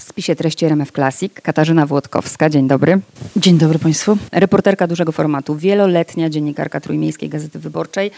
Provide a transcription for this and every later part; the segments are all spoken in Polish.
W spisie treści RMF Classic Katarzyna Włodkowska. Dzień dobry. Dzień dobry Państwu. Reporterka dużego formatu, wieloletnia dziennikarka Trójmiejskiej Gazety Wyborczej.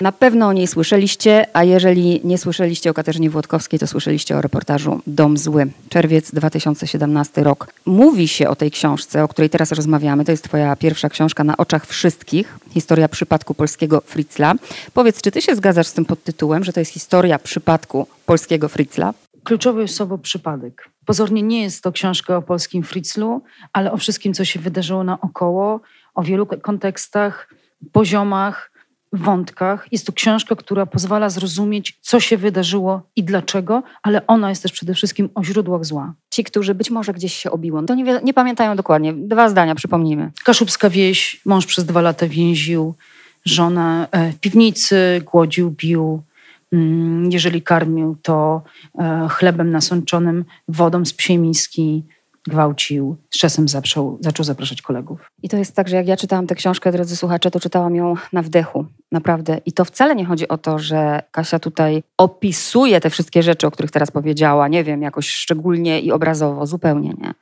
Na pewno o niej słyszeliście, a jeżeli nie słyszeliście o Katarzynie Włodkowskiej, to słyszeliście o reportażu Dom Zły, czerwiec 2017 rok. Mówi się o tej książce, o której teraz rozmawiamy. To jest twoja pierwsza książka na oczach wszystkich. Historia przypadku polskiego Fritzla. Powiedz, czy ty się zgadzasz z tym podtytułem, że to jest historia przypadku polskiego Fritzla? Kluczowy jest słowo przypadek. Pozornie nie jest to książka o polskim Fritzlu, ale o wszystkim, co się wydarzyło naokoło, o wielu kontekstach, poziomach, wątkach. Jest to książka, która pozwala zrozumieć, co się wydarzyło i dlaczego, ale ona jest też przede wszystkim o źródłach zła. Ci, którzy być może gdzieś się obiło, to nie, nie pamiętają dokładnie. Dwa zdania, przypomnijmy. Kaszubska wieś, mąż przez dwa lata więził, żonę e, w piwnicy, głodził, bił, jeżeli karmił, to e, chlebem nasączonym wodą z psiej miski, gwałcił, z czasem zaczął, zaczął zapraszać kolegów. I to jest tak, że jak ja czytałam tę książkę, drodzy słuchacze, to czytałam ją na wdechu, naprawdę. I to wcale nie chodzi o to, że Kasia tutaj opisuje te wszystkie rzeczy, o których teraz powiedziała, nie wiem, jakoś szczególnie i obrazowo, zupełnie nie.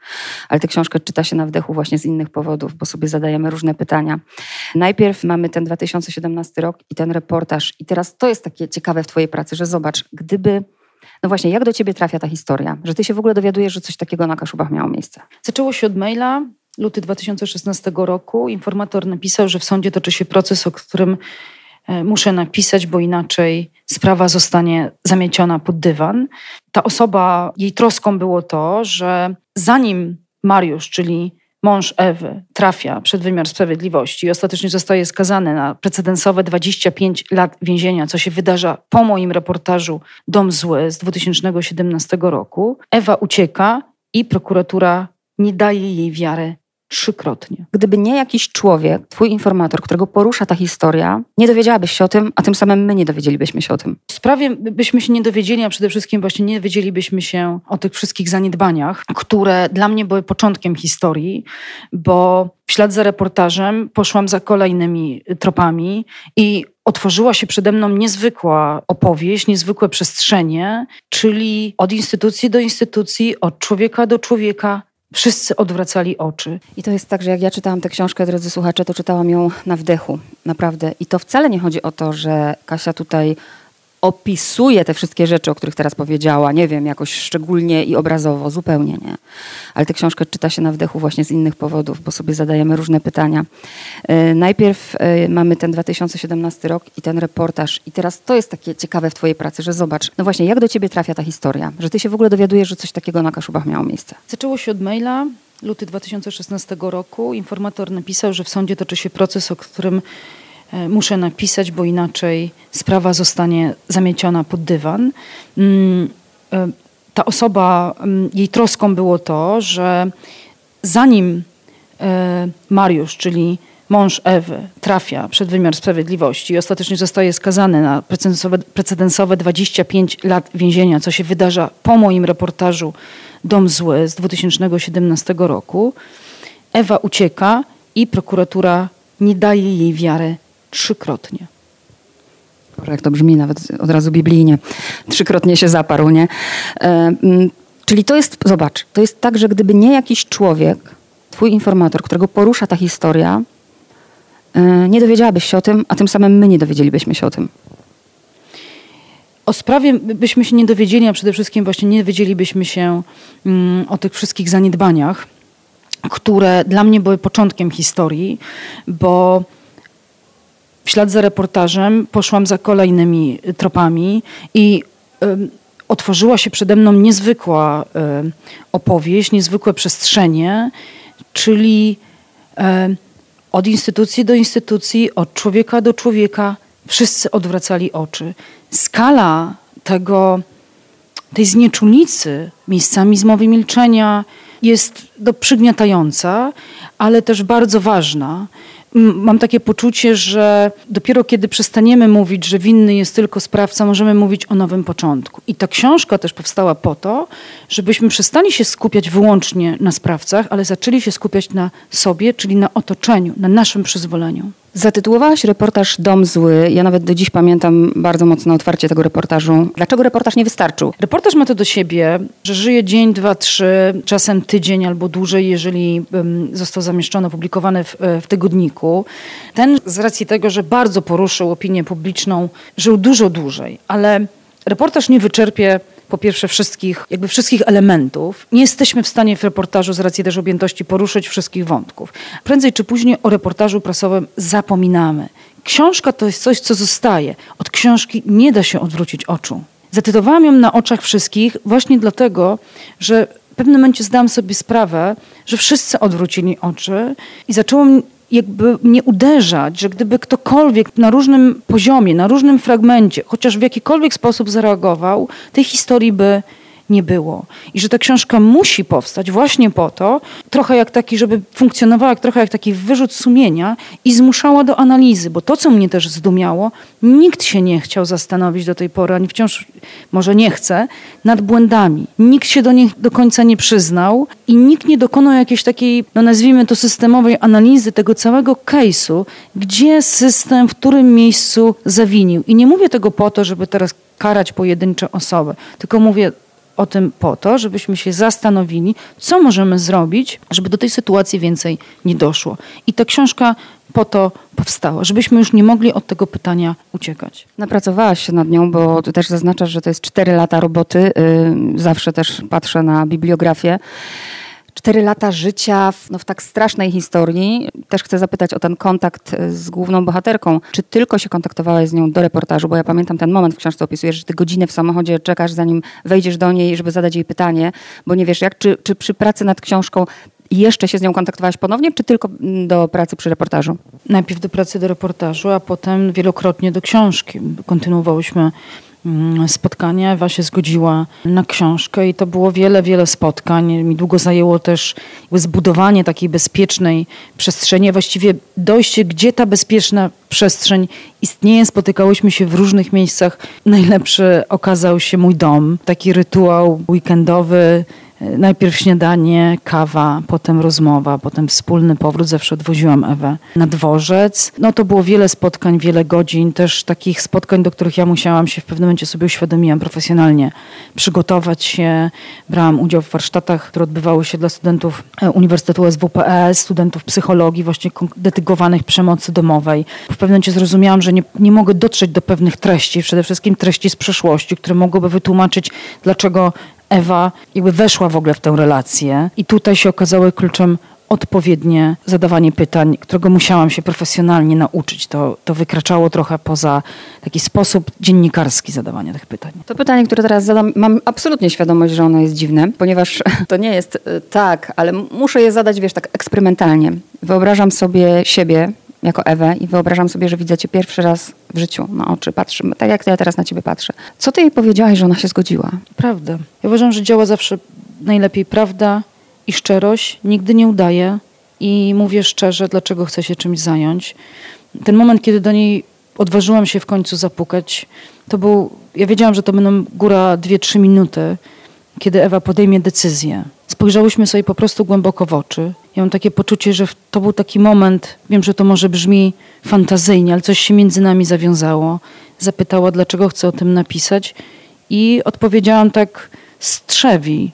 Ale tę książkę czyta się na wdechu właśnie z innych powodów, bo sobie zadajemy różne pytania. Najpierw mamy ten 2017 rok i ten reportaż. I teraz to jest takie ciekawe w twojej pracy, że zobacz, gdyby no właśnie, jak do ciebie trafia ta historia? Że ty się w ogóle dowiadujesz, że coś takiego na Kaszubach miało miejsce? Zaczęło się od maila. Luty 2016 roku informator napisał, że w sądzie toczy się proces, o którym e, muszę napisać, bo inaczej sprawa zostanie zamieciona pod dywan. Ta osoba, jej troską było to, że zanim Mariusz, czyli mąż Ewy trafia przed wymiar sprawiedliwości i ostatecznie zostaje skazany na precedensowe 25 lat więzienia, co się wydarza po moim reportażu Dom Zły z 2017 roku, Ewa ucieka i prokuratura nie daje jej wiary trzykrotnie. Gdyby nie jakiś człowiek, twój informator, którego porusza ta historia, nie dowiedziałabyś się o tym, a tym samym my nie dowiedzielibyśmy się o tym. W sprawie byśmy się nie dowiedzieli, a przede wszystkim właśnie nie dowiedzielibyśmy się o tych wszystkich zaniedbaniach, które dla mnie były początkiem historii, bo w ślad za reportażem poszłam za kolejnymi tropami i otworzyła się przede mną niezwykła opowieść, niezwykłe przestrzenie, czyli od instytucji do instytucji, od człowieka do człowieka, Wszyscy odwracali oczy. I to jest tak, że jak ja czytałam tę książkę, drodzy słuchacze, to czytałam ją na wdechu, naprawdę. I to wcale nie chodzi o to, że Kasia tutaj opisuje te wszystkie rzeczy, o których teraz powiedziała, nie wiem, jakoś szczególnie i obrazowo, zupełnie nie. Ale tę książkę czyta się na wdechu właśnie z innych powodów, bo sobie zadajemy różne pytania. E, najpierw e, mamy ten 2017 rok i ten reportaż. I teraz to jest takie ciekawe w twojej pracy, że zobacz, no właśnie, jak do ciebie trafia ta historia? Że ty się w ogóle dowiadujesz, że coś takiego na Kaszubach miało miejsce. Zaczęło się od maila, luty 2016 roku. Informator napisał, że w sądzie toczy się proces, o którym muszę napisać, bo inaczej sprawa zostanie zamieciona pod dywan. Mm, e, ta osoba, mm, jej troską było to, że zanim e, Mariusz, czyli mąż Ewy, trafia przed wymiar sprawiedliwości i ostatecznie zostaje skazany na precedensowe, precedensowe 25 lat więzienia, co się wydarza po moim reportażu Dom Zły z 2017 roku, Ewa ucieka i prokuratura nie daje jej wiary trzykrotnie. Boże, jak to brzmi nawet od razu biblijnie. Trzykrotnie się zaparł, nie? E, czyli to jest, zobacz, to jest tak, że gdyby nie jakiś człowiek, twój informator, którego porusza ta historia, e, nie dowiedziałabyś się o tym, a tym samym my nie dowiedzielibyśmy się o tym. O sprawie byśmy się nie dowiedzieli, a przede wszystkim właśnie nie dowiedzielibyśmy się mm, o tych wszystkich zaniedbaniach, które dla mnie były początkiem historii, bo w ślad za reportażem poszłam za kolejnymi tropami i otworzyła się przede mną niezwykła opowieść, niezwykłe przestrzenie, czyli od instytucji do instytucji, od człowieka do człowieka, wszyscy odwracali oczy. Skala tego, tej znieczulicy, miejscami zmowy milczenia jest do przygniatająca, ale też bardzo ważna mam takie poczucie, że dopiero kiedy przestaniemy mówić, że winny jest tylko sprawca, możemy mówić o nowym początku. I ta książka też powstała po to, żebyśmy przestali się skupiać wyłącznie na sprawcach, ale zaczęli się skupiać na sobie, czyli na otoczeniu, na naszym przyzwoleniu. Zatytułowałaś reportaż Dom Zły. Ja nawet do dziś pamiętam bardzo mocno otwarcie tego reportażu. Dlaczego reportaż nie wystarczył? Reportaż ma to do siebie, że żyje dzień, dwa, trzy, czasem tydzień albo dłużej, jeżeli został zamieszczony, opublikowany w, w tygodniku. Ten z racji tego, że bardzo poruszył opinię publiczną, żył dużo dłużej, ale reportaż nie wyczerpie po pierwsze wszystkich, jakby wszystkich elementów. Nie jesteśmy w stanie w reportażu z racji też objętości poruszyć wszystkich wątków. Prędzej czy później o reportażu prasowym zapominamy. Książka to jest coś, co zostaje. Od książki nie da się odwrócić oczu. Zatytułowałam ją na oczach wszystkich właśnie dlatego, że w pewnym momencie zdałam sobie sprawę, że wszyscy odwrócili oczy i zaczęło jakby nie uderzać, że gdyby ktokolwiek na różnym poziomie, na różnym fragmencie, chociaż w jakikolwiek sposób zareagował, tej historii by nie było. I że ta książka musi powstać właśnie po to, trochę jak taki, żeby funkcjonowała jak, trochę jak taki wyrzut sumienia i zmuszała do analizy, bo to, co mnie też zdumiało, nikt się nie chciał zastanowić do tej pory, ani wciąż może nie chce, nad błędami. Nikt się do nich do końca nie przyznał i nikt nie dokonał jakiejś takiej, no nazwijmy to systemowej analizy tego całego case'u, gdzie system, w którym miejscu zawinił. I nie mówię tego po to, żeby teraz karać pojedyncze osoby, tylko mówię, o tym po to, żebyśmy się zastanowili, co możemy zrobić, żeby do tej sytuacji więcej nie doszło. I ta książka po to powstała, żebyśmy już nie mogli od tego pytania uciekać. Napracowałaś się nad nią, bo ty też zaznaczasz, że to jest cztery lata roboty. Zawsze też patrzę na bibliografię cztery lata życia w, no, w tak strasznej historii. Też chcę zapytać o ten kontakt e, z główną bohaterką. Czy tylko się kontaktowałaś z nią do reportażu? Bo ja pamiętam ten moment w książce opisujesz, że ty godzinę w samochodzie czekasz, zanim wejdziesz do niej, żeby zadać jej pytanie, bo nie wiesz jak, czy, czy przy pracy nad książką jeszcze się z nią kontaktowałaś ponownie, czy tylko mm, do pracy przy reportażu? Najpierw do pracy do reportażu, a potem wielokrotnie do książki. Kontynuowałyśmy Mm, spotkania. Ewa się zgodziła na książkę i to było wiele, wiele spotkań. Mi długo zajęło też zbudowanie takiej bezpiecznej przestrzeni, właściwie dojście, gdzie ta bezpieczna przestrzeń istnieje. Spotykałyśmy się w różnych miejscach. Najlepszy okazał się mój dom, taki rytuał weekendowy, Najpierw śniadanie, kawa, potem rozmowa, potem wspólny powrót. Zawsze odwoziłam Ewę na dworzec. No to było wiele spotkań, wiele godzin, też takich spotkań, do których ja musiałam się w pewnym momencie sobie uświadomiłam profesjonalnie przygotować się. Brałam udział w warsztatach, które odbywały się dla studentów e, Uniwersytetu SWPS, studentów psychologii, właśnie detygowanych przemocy domowej. W pewnym momencie zrozumiałam, że nie, nie mogę dotrzeć do pewnych treści, przede wszystkim treści z przeszłości, które mogłyby wytłumaczyć, dlaczego Ewa jakby weszła w ogóle w tę relację i tutaj się okazało kluczem odpowiednie zadawanie pytań, którego musiałam się profesjonalnie nauczyć. To, to wykraczało trochę poza taki sposób dziennikarski zadawania tych pytań. To pytanie, które teraz zadam, mam absolutnie świadomość, że ono jest dziwne, ponieważ to nie jest y, tak, ale muszę je zadać, wiesz, tak eksperymentalnie. Wyobrażam sobie siebie jako Ewę i wyobrażam sobie, że widzę cię pierwszy raz w życiu na oczy, patrzymy, tak jak ja teraz na ciebie patrzę. Co ty jej powiedziałaś, że ona się zgodziła? Prawda. Ja uważam, że działa zawsze najlepiej prawda i szczerość. Nigdy nie udaje i mówię szczerze, dlaczego chcę się czymś zająć. Ten moment, kiedy do niej odważyłam się w końcu zapukać, to był, ja wiedziałam, że to będą góra 2-3 minuty, kiedy Ewa podejmie decyzję. Spojrzałyśmy sobie po prostu głęboko w oczy. Ja mam takie poczucie, że to był taki moment, wiem, że to może brzmi fantazyjnie, ale coś się między nami zawiązało. Zapytała, dlaczego chcę o tym napisać i odpowiedziałam tak strzewi,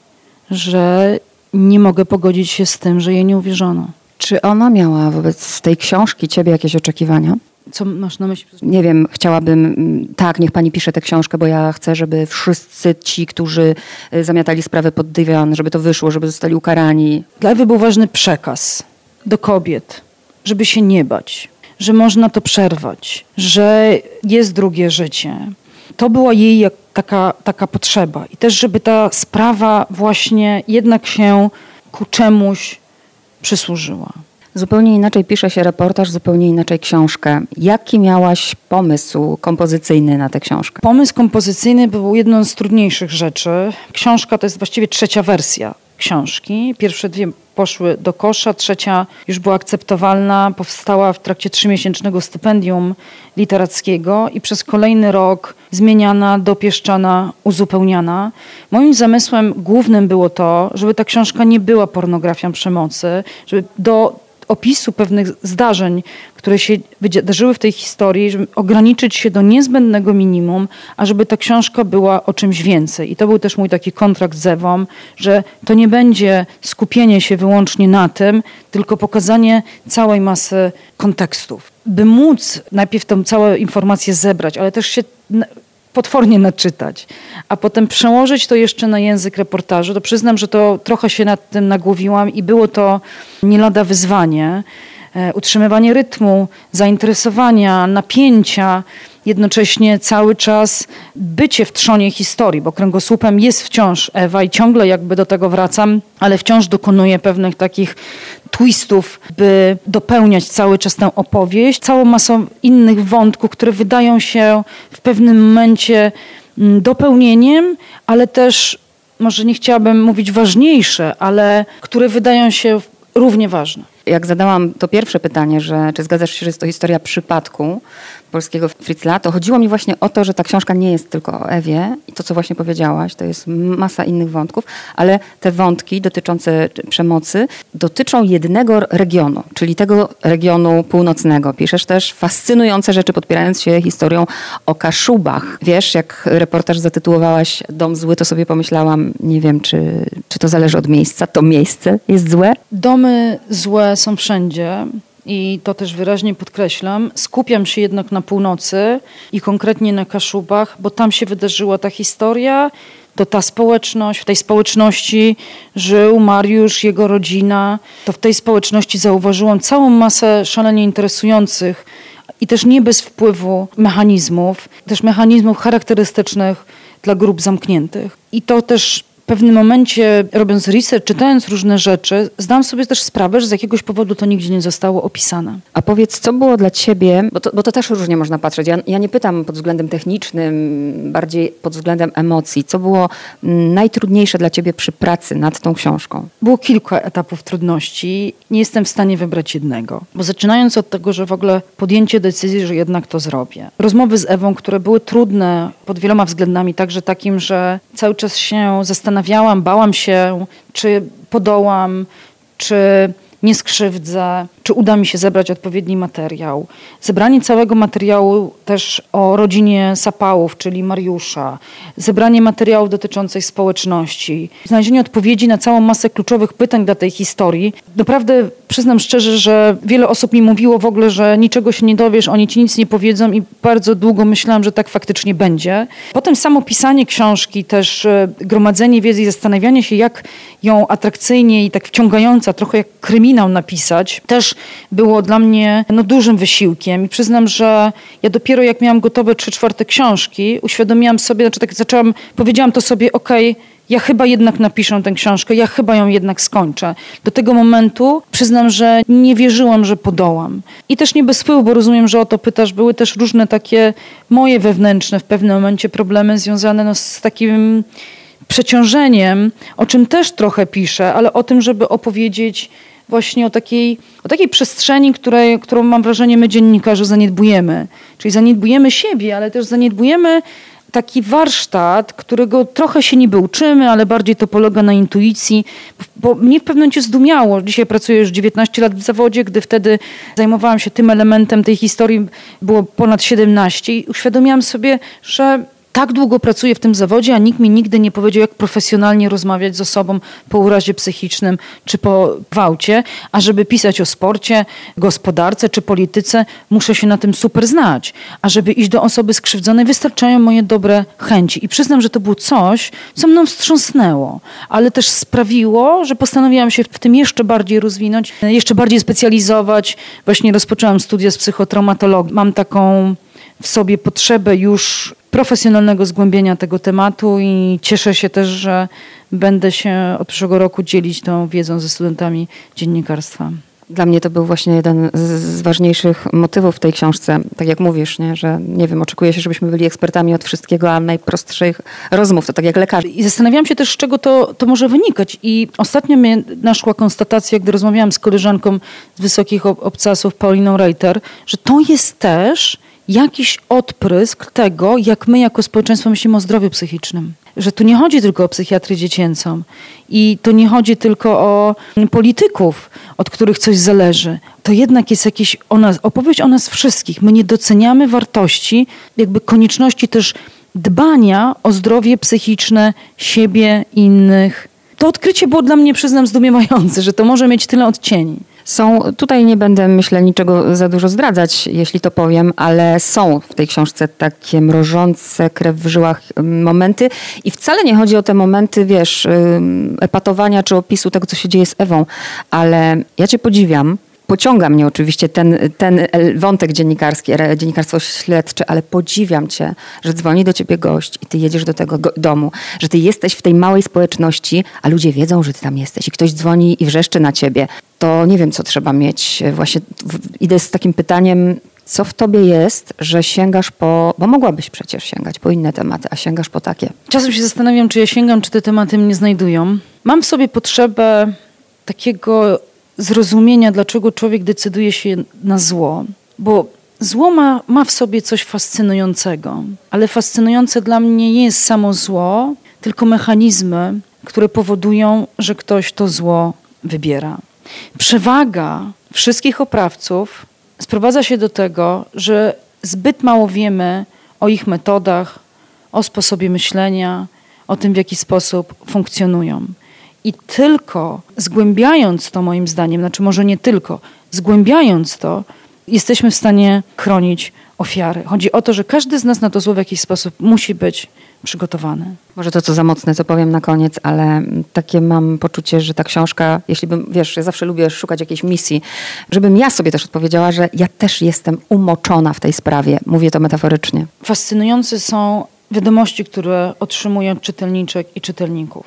że nie mogę pogodzić się z tym, że jej nie uwierzono. Czy ona miała wobec tej książki ciebie jakieś oczekiwania? Co masz na myśli? Nie wiem, chciałabym, mm, tak, niech pani pisze tę książkę, bo ja chcę, żeby wszyscy ci, którzy y, zamiatali sprawę pod dywan, żeby to wyszło, żeby zostali ukarani. Dla Ewy był ważny przekaz do kobiet, żeby się nie bać, że można to przerwać, że jest drugie życie. To była jej jak taka, taka potrzeba. I też, żeby ta sprawa właśnie jednak się ku czemuś przysłużyła. Zupełnie inaczej pisze się reportaż, zupełnie inaczej książkę. Jaki miałaś pomysł kompozycyjny na tę książkę? Pomysł kompozycyjny był jedną z trudniejszych rzeczy. Książka to jest właściwie trzecia wersja książki. Pierwsze dwie poszły do kosza, trzecia już była akceptowalna, powstała w trakcie trzymiesięcznego stypendium literackiego i przez kolejny rok zmieniana, dopieszczana, uzupełniana. Moim zamysłem głównym było to, żeby ta książka nie była pornografią przemocy, żeby do opisu pewnych zdarzeń, które się wydarzyły w tej historii, żeby ograniczyć się do niezbędnego minimum, a żeby ta książka była o czymś więcej. I to był też mój taki kontrakt z Ewą, że to nie będzie skupienie się wyłącznie na tym, tylko pokazanie całej masy kontekstów. By móc najpierw tą całą informację zebrać, ale też się potwornie naczytać, a potem przełożyć to jeszcze na język reportażu, to przyznam, że to trochę się nad tym nagłowiłam i było to nie lada wyzwanie. E, utrzymywanie rytmu, zainteresowania, napięcia, jednocześnie cały czas bycie w trzonie historii, bo kręgosłupem jest wciąż Ewa i ciągle jakby do tego wracam, ale wciąż dokonuję pewnych takich twistów, by dopełniać cały czas tę opowieść, całą masą innych wątków, które wydają się w pewnym momencie mm, dopełnieniem, ale też może nie chciałabym mówić ważniejsze, ale które wydają się równie ważne. Jak zadałam to pierwsze pytanie, że czy zgadzasz się, że jest to historia przypadku, polskiego Fritzla, to chodziło mi właśnie o to, że ta książka nie jest tylko o Ewie i to, co właśnie powiedziałaś, to jest masa innych wątków, ale te wątki dotyczące przemocy dotyczą jednego regionu, czyli tego regionu północnego. Piszesz też fascynujące rzeczy, podpierając się historią o Kaszubach. Wiesz, jak reportaż zatytułowałaś Dom zły, to sobie pomyślałam, nie wiem, czy, czy to zależy od miejsca, to miejsce jest złe? Domy złe są wszędzie i to też wyraźnie podkreślam, skupiam się jednak na północy i konkretnie na Kaszubach, bo tam się wydarzyła ta historia, to ta społeczność, w tej społeczności żył Mariusz, jego rodzina, to w tej społeczności zauważyłam całą masę szalenie interesujących i też nie bez wpływu mechanizmów, też mechanizmów charakterystycznych dla grup zamkniętych. I to też pewnym momencie, robiąc research, czytając różne rzeczy, zdam sobie też sprawę, że z jakiegoś powodu to nigdzie nie zostało opisane. A powiedz, co było dla ciebie, bo to, bo to też różnie można patrzeć. Ja, ja, nie pytam pod względem technicznym, bardziej pod względem emocji. Co było najtrudniejsze dla ciebie przy pracy nad tą książką? Było kilka etapów trudności. Nie jestem w stanie wybrać jednego. Bo zaczynając od tego, że w ogóle podjęcie decyzji, że jednak to zrobię. Rozmowy z Ewą, które były trudne pod wieloma względami, także takim, że cały czas się zastanawiałam, zastanawiałam, bałam się, czy podołam, czy nie skrzywdzę, czy uda mi się zebrać odpowiedni materiał. Zebranie całego materiału też o rodzinie Sapałów, czyli Mariusza, zebranie materiałów dotyczących społeczności, znalezienie odpowiedzi na całą masę kluczowych pytań dla tej historii. Naprawdę przyznam szczerze, że wiele osób mi mówiło w ogóle, że niczego się nie dowiesz, oni ci nic nie powiedzą i bardzo długo myślałam, że tak faktycznie będzie. Potem samo pisanie książki, też e, gromadzenie wiedzy i zastanawianie się, jak ją atrakcyjnie i tak wciągająca, trochę jak kryminał napisać, też było dla mnie no, dużym wysiłkiem. I przyznam, że ja dopiero jak miałam gotowe trzy czwarte książki, uświadomiłam sobie, znaczy tak zaczęłam, powiedziałam to sobie, okay, ja chyba jednak napiszę tę książkę, ja chyba ją jednak skończę. Do tego momentu przyznam, że nie wierzyłam, że podołam. I też nie bez wpływu, bo rozumiem, że o to pytasz, były też różne takie moje wewnętrzne w pewnym momencie problemy związane no, z takim przeciążeniem, o czym też trochę piszę, ale o tym, żeby opowiedzieć właśnie o takiej, o takiej przestrzeni, której, którą mam wrażenie my dziennikarze zaniedbujemy. Czyli zaniedbujemy siebie, ale też zaniedbujemy taki warsztat, którego trochę się niby uczymy, ale bardziej to polega na intuicji, bo mnie w pewnym momencie zdumiało. Dzisiaj pracuję już 19 lat w zawodzie, gdy wtedy zajmowałam się tym elementem tej historii, było ponad 17 i uświadomiłam sobie, że tak długo pracuję w tym zawodzie, a nikt mi nigdy nie powiedział, jak profesjonalnie rozmawiać z osobą po urazie psychicznym czy po gwałcie, a żeby pisać o sporcie, gospodarce czy polityce, muszę się na tym super znać. A żeby iść do osoby skrzywdzonej, wystarczają moje dobre chęci. I przyznam, że to było coś, co mną wstrząsnęło, ale też sprawiło, że postanowiłam się w tym jeszcze bardziej rozwinąć, jeszcze bardziej specjalizować. Właśnie rozpoczęłam studia z psychotraumatologii. Mam taką w sobie potrzebę już profesjonalnego zgłębienia tego tematu i cieszę się też, że będę się od przyszłego roku dzielić tą wiedzą ze studentami dziennikarstwa. Dla mnie to był właśnie jeden z ważniejszych motywów w tej książce. Tak jak mówisz, nie? że nie wiem, oczekuje się, żebyśmy byli ekspertami od wszystkiego, a najprostszych rozmów, to tak jak lekarz. I zastanawiałam się też, z czego to, to może wynikać. I ostatnio mnie naszła konstatacja, gdy rozmawiałam z koleżanką z Wysokich Obcasów, Pauliną Reiter, że to jest też jakiś odprysk tego, jak my jako społeczeństwo myślimy o zdrowiu psychicznym. że tu nie chodzi tylko o psychiatrię dziecięcą i to nie chodzi tylko o polityków, od których coś zależy. To jednak jest jakiś o nas, opowieść o nas wszystkich. My nie doceniamy wartości, jakby konieczności też dbania o zdrowie psychiczne siebie, innych. To odkrycie było dla mnie, przyznam, zdumiewające, że to może mieć tyle odcieni. Są, tutaj nie będę, myślę, niczego za dużo zdradzać, jeśli to powiem, ale są w tej książce takie mrożące krew w żyłach momenty i wcale nie chodzi o te momenty, wiesz, epatowania czy opisu tego, co się dzieje z Ewą, ale ja cię podziwiam, pociąga mnie oczywiście ten, ten wątek dziennikarski, dziennikarstwo śledcze, ale podziwiam cię, że dzwoni do ciebie gość i ty jedziesz do tego domu, że ty jesteś w tej małej społeczności, a ludzie wiedzą, że ty tam jesteś i ktoś dzwoni i wrzeszczy na ciebie. To nie wiem, co trzeba mieć. Właśnie idę z takim pytaniem, co w tobie jest, że sięgasz po, bo mogłabyś przecież sięgać po inne tematy, a sięgasz po takie. Czasem się zastanawiam, czy ja sięgam, czy te tematy mnie znajdują. Mam w sobie potrzebę takiego zrozumienia, dlaczego człowiek decyduje się na zło, bo zło ma, ma w sobie coś fascynującego, ale fascynujące dla mnie nie jest samo zło, tylko mechanizmy, które powodują, że ktoś to zło wybiera. Przewaga wszystkich oprawców sprowadza się do tego, że zbyt mało wiemy o ich metodach, o sposobie myślenia, o tym, w jaki sposób funkcjonują. I tylko zgłębiając to, moim zdaniem, znaczy może nie tylko, zgłębiając to, jesteśmy w stanie chronić ofiary. Chodzi o to, że każdy z nas na to zło w jakiś sposób musi być przygotowany. Może to co za mocne, co powiem na koniec, ale takie mam poczucie, że ta książka, jeśli bym, wiesz, ja zawsze lubię szukać jakiejś misji, żebym ja sobie też odpowiedziała, że ja też jestem umoczona w tej sprawie. Mówię to metaforycznie. Fascynujące są wiadomości, które otrzymują czytelniczek i czytelników.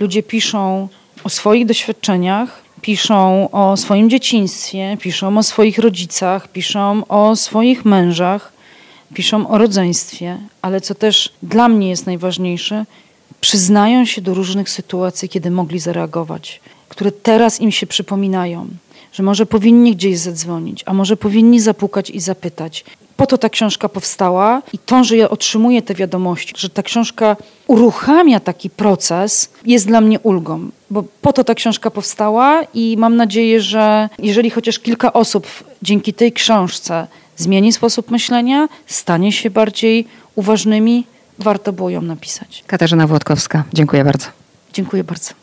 Ludzie piszą o swoich doświadczeniach, piszą o swoim dzieciństwie, piszą o swoich rodzicach, piszą o swoich mężach, piszą o rodzeństwie, ale co też dla mnie jest najważniejsze, przyznają się do różnych sytuacji, kiedy mogli zareagować, które teraz im się przypominają, że może powinni gdzieś zadzwonić, a może powinni zapukać i zapytać. Po to ta książka powstała i to, że ja otrzymuję te wiadomości, że ta książka uruchamia taki proces, jest dla mnie ulgą, bo po to ta książka powstała i mam nadzieję, że jeżeli chociaż kilka osób dzięki tej książce zmieni sposób myślenia, stanie się bardziej uważnymi, warto było ją napisać. Katarzyna Włodkowska, dziękuję bardzo. Dziękuję bardzo.